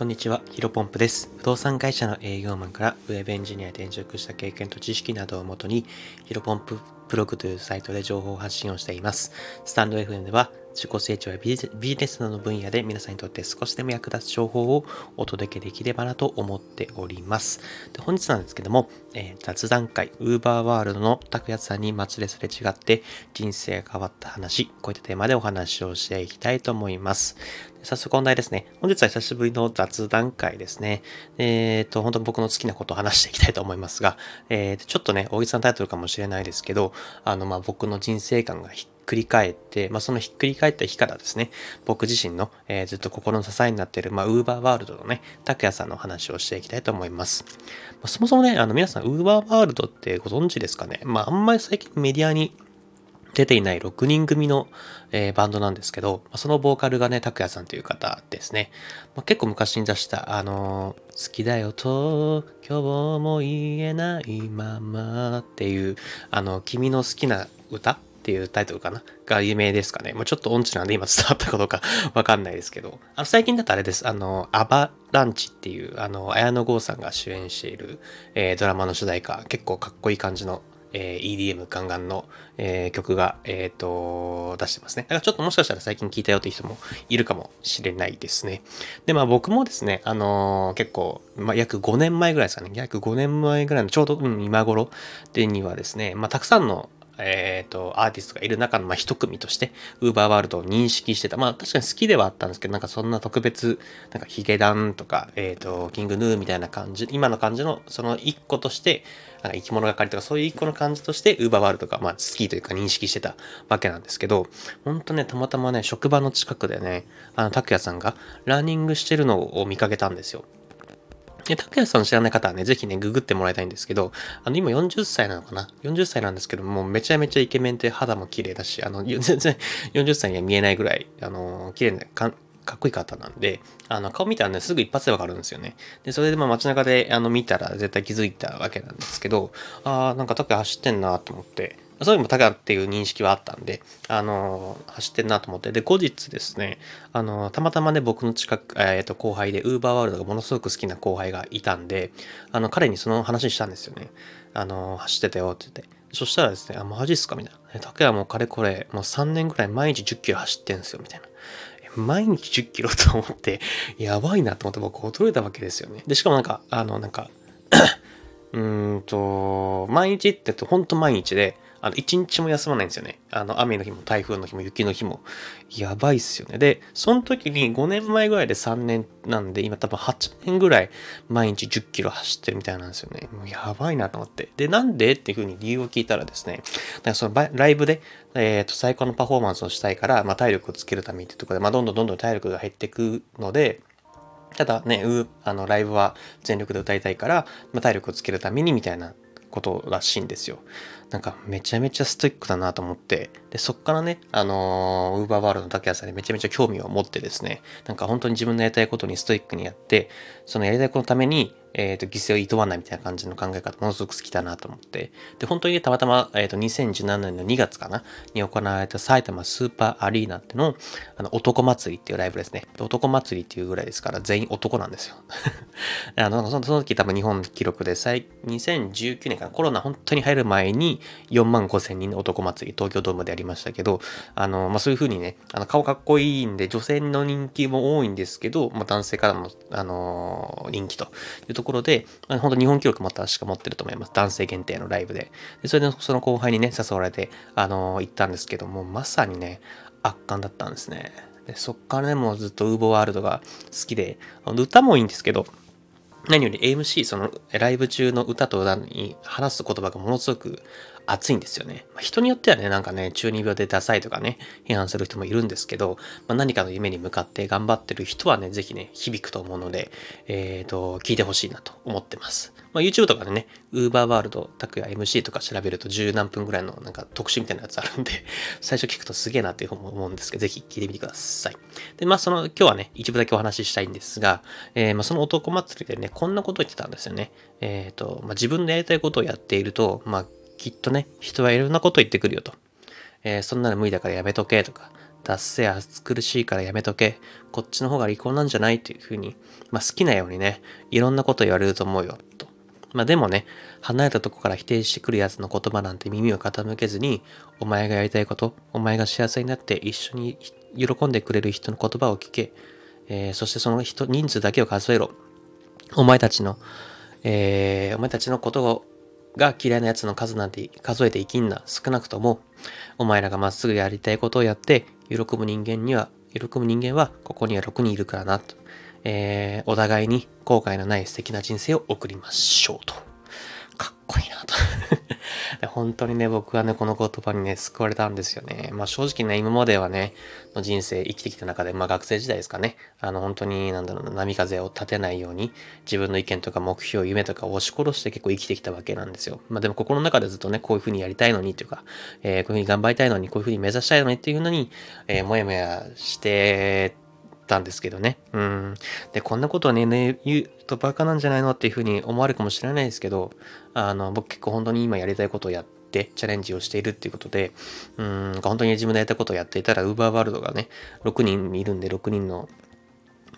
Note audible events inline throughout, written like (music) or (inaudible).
こんにちは、ヒロポンプです。不動産会社の営業マンからウェブエンジニアに転職した経験と知識などをもとに、ヒロポンプブログというサイトで情報発信をしています。スタンド FM では、自己成長やビジネスなどの分野で皆さんにとって少しでも役立つ情報をお届けできればなと思っております。で本日なんですけども、えー雑談会、ウーバーワールドの拓也さんに街ですれ違って人生が変わった話、こういったテーマでお話をしていきたいと思います。早速本題ですね。本日は久しぶりの雑談会ですね。えっ、と、本当に僕の好きなことを話していきたいと思いますが、えー、ちょっとね、大げさなタイトルかもしれないですけど、あの、まあ、僕の人生観がひっくり返って、まあ、そのひっくり返った日からですね、僕自身の、えーずっと心の支えになっている、まあ、ウーバーワールドのね、拓也さんの話をしていきたいと思います。まあ、そもそもね、あの、皆さん、ウーバーワールドってご存知ですかね？まあ、あんまり最近メディアに出ていない6人組の、えーバンドなんですけど、まあそのボーカルがね、拓也さんという方ですね。まあ、結構昔に出した、あのー好きだよと、今日も言えないままっていう、あの、君の好きな歌っていうタイトルかな？が有名ですかね。まあ、ちょっと音痴なんで今伝わったかどうか (laughs) わかんないですけど、あの、最近だとあれです。あの、アバランチっていう、あの、綾野剛さんが主演している、えードラマの主題歌、結構かっこいい感じのえー EDM ガンガンの、えー曲が、えっ、と、出してますね。だからちょっともしかしたら最近聞いたよっていう人もいるかもしれないですね。で、まあ僕もですね、あの結構、まあ約5年前ぐらいですかね。約5年前ぐらいのちょうど、うん、今頃でにはですね、まあたくさんのえっ、と、アーティストがいる中の、まあ、一組として、ウーバーワールドを認識してた。まあ、確かに好きではあったんですけど、なんかそんな特別、なんかヒゲダンとか、えっ、と、キングヌーみたいな感じ、今の感じの、その一個として、なんか生き物係とか、そういう一個の感じとして、ウーバーワールドが、まあ、好きというか認識してたわけなんですけど、ほんとね、たまたまね、職場の近くでね、あの、拓也さんがランニングしてるのを見かけたんですよ。で、拓也さん知らない方はね、ぜひね、ググってもらいたいんですけど、あの、今40歳なのかな ?40 歳なんですけども、めちゃめちゃイケメンで肌も綺麗だし、あの、(laughs) 全然40歳には見えないぐらい、あの、綺麗な、かかっこいい方なんで、あの、顔見たらね、すぐ一発でわかるんですよね。で、それでまあ街中で、あの、見たら絶対気づいたわけなんですけど、あー、なんか拓也走ってんなと思って、そういうのも拓也っていう認識はあったんで、あの走ってんなと思って、で、後日ですね、あのたまたまね、僕の近く、えっ、と、後輩で、ウーバーワールドがものすごく好きな後輩がいたんで、あの、彼にその話したんですよね。あの走ってたよって言って。そしたらですね、あ、マジっすかみたいな。え拓也もうかれこれ、もう3年ぐらい毎日10キロ走ってんすよ、みたいな。毎日10キロと思って、やばいなと思って僕驚いたわけですよね。で、しかもなんか、あの、なんか、(coughs) うーんと、毎日って言うと、ほんと毎日で、あの、一日も休まないんですよね。あの、雨の日も台風の日も雪の日も。やばいっすよね。で、その時に5年前ぐらいで3年なんで、今多分8年ぐらい毎日10キロ走ってるみたいなんですよね。もうやばいなと思って。で、なんでっていうふうに理由を聞いたらですね、なんかそのライブで、えっ、と、最高のパフォーマンスをしたいから、まあ、体力をつけるためにっていうところで、まあ、どんどんどんどん体力が減っていくので、ただね、うあのライブは全力で歌いたいから、まあ、体力をつけるためにみたいなことらしいんですよ。なんかめちゃめちゃストイックだなと思って、で、そっからね、あのウーバーワールドの竹谷さんにめちゃめちゃ興味を持ってですね、なんか本当に自分のやりたいことにストイックにやって、そのやりたいことのために、えっ、と、犠牲をいとわないみたいな感じの考え方、ものすごく好きだなと思って、で、本当にたまたま、えっ、と、2017年の2月かな、に行われた埼玉スーパーアリーナっての、あの、男祭りっていうライブですね。男祭りっていうぐらいですから、全員男なんですよ。(laughs) あの、その時多分日本記録で、最2019年かな、コロナ本当に入る前に4万5千人の男祭り、東京ドームでやりましたけど、あの、まあ、そういう風にね、あの、顔かっこいいんで、女性の人気も多いんですけど、まあ、男性からも、あの人気というとところで、本当日本記録も確か持ってると思います。男性限定のライブで。でそれでその後輩にね、誘われて、あの行ったんですけども、まさにね、圧巻だったんですね。でそっからね、もうずっとウーボワールドが好きで、歌もいいんですけど、何より AMC、そのライブ中の歌と歌に話す言葉がものすごく熱いんですよね。ま人によってはね、なんかね、中二病でダサいとかね、批判する人もいるんですけど、まあ、何かの夢に向かって頑張ってる人はね、ぜひね、響くと思うので、えっ、と、聞いてほしいなと思ってます。まあ、YouTube とかでね、Uber ワールド、拓也 MC とか調べると十何分ぐらいのなんか特集みたいなやつあるんで、(laughs) 最初聞くとすげえなっていうふうに思うんですけど、ぜひ聞いてみてください。で、まあ、その、今日はね、一部だけお話ししたいんですが、えーまあ、その男祭りでね、こんなこと言ってたんですよね。えっ、と、まあ、自分のやりたいことをやっていると、まあ、きっとね、人はいろんなこと言ってくるよと。えーそんなの無理だからやめとけとか、脱せ暑苦しいからやめとけ。こっちの方が離婚なんじゃないっていうふうに、まあ好きなようにね、いろんなこと言われると思うよ、と。まあでもね、離れたとこから否定してくる奴の言葉なんて耳を傾けずに、お前がやりたいこと、お前が幸せになって一緒に喜んでくれる人の言葉を聞け。えー、そしてその人、人数だけを数えろ。お前たちの、えー、お前たちのことをが嫌いな奴の数なんて数えていきんな。少なくとも、お前らがまっすぐやりたいことをやって、喜ぶ人間には、喜ぶ人間はここには6人いるからな、と。えー、お互いに後悔のない素敵な人生を送りましょうと。かっこいいなと (laughs) 本当にね、僕はね、この言葉にね、救われたんですよね。まあ正直ね、今まではね、の人生生きてきた中で、まあ学生時代ですかね、あの本当になんだろうな、波風を立てないように、自分の意見とか目標、夢とかを押し殺して結構生きてきたわけなんですよ。まあでも心の中でずっとね、こういう風にやりたいのにっていうか、えー、こういう風に頑張りたいのに、こういう風に目指したいのにっていうのに、えー、もやもやしてたんですけどね。うん。で、こんなことはね、ね言うとバカなんじゃないのっていうふうに思われるかもしれないですけど、あの、僕結構本当に今やりたいことをやって、チャレンジをしているっていうことで、うん、本当に自分でやりたいことをやっていたら、ウーバーワールドがね、6人いるんで、6人の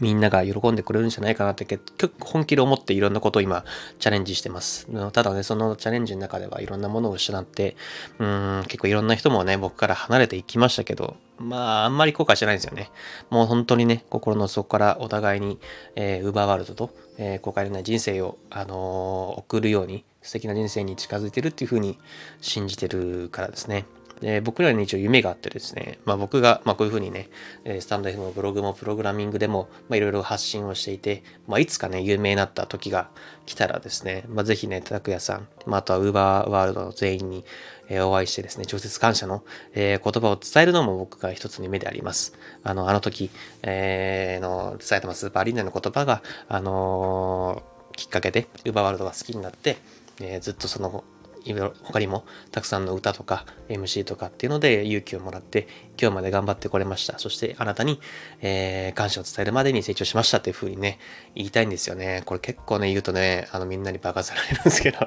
みんなが喜んでくれるんじゃないかなって結構本気で思っていろんなことを今チャレンジしてます。ただね、そのチャレンジの中ではいろんなものを失って、うん、結構いろんな人もね、僕から離れていきましたけど、まあ、あんまり後悔してないんですよね。もう本当にね、心の底からお互いに、えー、ウーバーワールドと、えー、後悔のない人生を、あのー、送るように、素敵な人生に近づいてるっていうふうに信じてるからですね。で僕らに一応夢があってですね、まあ、僕が、まあ、こういうふうにねえ、スタンド F もブログもプログラミングでも、まあ、いろいろ発信をしていて、まあ、いつかね、有名になった時が来たらですね、まあ、ぜひね、拓也さん、まあ、あとは Uber ワールドの全員に、えお会いしてですね、直接感謝の、えー、言葉を伝えるのも僕が一つの夢であります。あの、あの時、えー、の、伝えてますスーパーリンダの言葉が、あのー、きっかけで、Uber ワールドが好きになって、えー、ずっとそのいろいろ他にもたくさんの歌とか MC とかっていうので勇気をもらって今日まで頑張ってこれました。そしてあなたに、えー、感謝を伝えるまでに成長しましたっていう風にね、言いたいんですよね。これ結構ね、言うとね、あのみんなにバカされるんですけど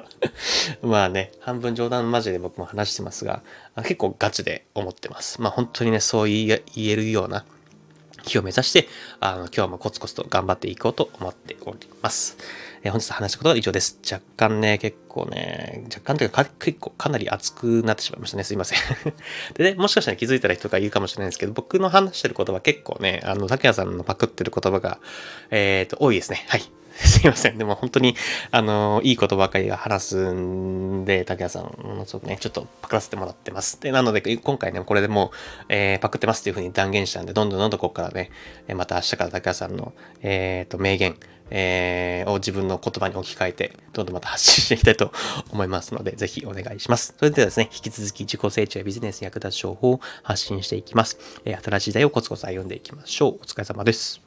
(laughs) まあね、半分冗談マジで僕も話してますが、結構ガチで思ってます。まあ本当にね、そう言えるような日を目指して、あの、今日もコツコツと頑張っていこうと思っております。えー、本日話したことは以上です。若干ね、結構ね、若干というか結構かなり熱くなってしまいましたね。すいません (laughs) でね、もしかしたら気づいたら人が言うかもしれないんですけど、僕の話してる言葉結構ね、あの、竹谷さんのパクってる言葉が、えっ、ー、と、多いですね。はい。(laughs) すいません。でも本当に、あの、いいことばかりが話すんで、竹谷さん、そうね、ちょっとパクらせてもらってます。で、なので、今回ね、これでもう、えー、パクってますっていうふうに断言したんで、どんどんどんどんここからね、また明日から竹谷さんの、えっ、ー、と、名言、えー、を自分の言葉に置き換えて、どんどんまた発信していきたいと思いますので、ぜひお願いします。それではですね、引き続き自己成長やビジネスに役立つ情報を発信していきます。えー、新しい時代をコツコツ歩んでいきましょう。お疲れ様です。